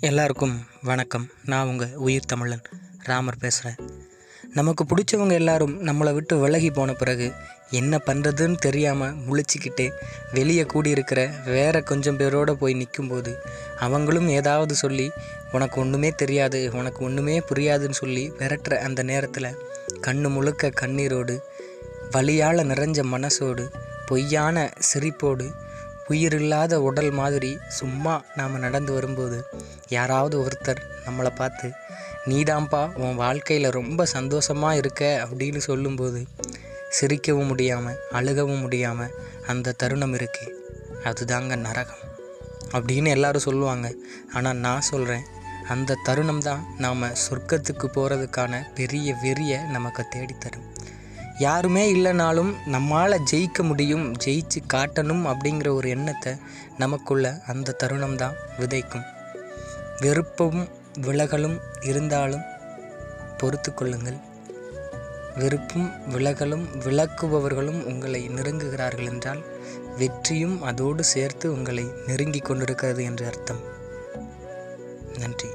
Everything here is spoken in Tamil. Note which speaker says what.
Speaker 1: எல்லாருக்கும் வணக்கம். நான் உங்கள் உயிர் தமிழன். ராமர் பேசுகிறேன் நமக்கு பிடிச்சவங்க எல்லாரும் நம்மளை விட்டு விலகி போன பிறகு என்ன பண்ணுறதுன்னு தெரியாமல் முழிச்சிக்கிட்டு வெளியே கூடியிருக்கிற வேற கொஞ்சம் பேரோட போய் நிற்கும்போது அவங்களும் ஏதாவது சொல்லி உனக்கு ஒன்றுமே தெரியாது உனக்கு ஒன்றுமே புரியாதுன்னு சொல்லி விரட்டுற அந்த நேரத்தில் கண்ணு முழுக்க கண்ணீரோடு வழியால் நிறைஞ்ச மனசோடு பொய்யான சிரிப்போடு உயிரில்லாத உடல் மாதிரி சும்மா நாம் நடந்து வரும்போது யாராவது ஒருத்தர் நம்மளை பார்த்து நீதாம்பா உன் வாழ்க்கையில் ரொம்ப சந்தோஷமாக இருக்க அப்படின்னு சொல்லும்போது சிரிக்கவும் முடியாமல் அழுகவும் முடியாமல் அந்த தருணம் இருக்குது அதுதாங்க நரகம் அப்படின்னு எல்லாரும் சொல்லுவாங்க. ஆனால் நான் சொல்கிறேன் அந்த தருணம் தான் நாம் சொர்க்கத்துக்கு போகிறதுக்கான பெரிய வெறியை நமக்கு தேடித்தரும். யாருமே இல்லைனாலும் நம்மால் ஜெயிக்க முடியும் ஜெயிச்சு காட்டணும் அப்படிங்கிற ஒரு எண்ணத்தை நமக்குள்ள அந்த தருணம் தான் விதைக்கும். வெறுப்பும் விலகலும் இருந்தாலும் பொறுத்து கொள்ளுங்கள். வெறுப்பும் விலகலும் விளக்குபவர்களும் உங்களை நெருங்குகிறார்கள் என்றால் வெற்றியும் அதோடு சேர்த்து உங்களை நெருங்கி கொண்டிருக்கிறது என்று அர்த்தம். நன்றி.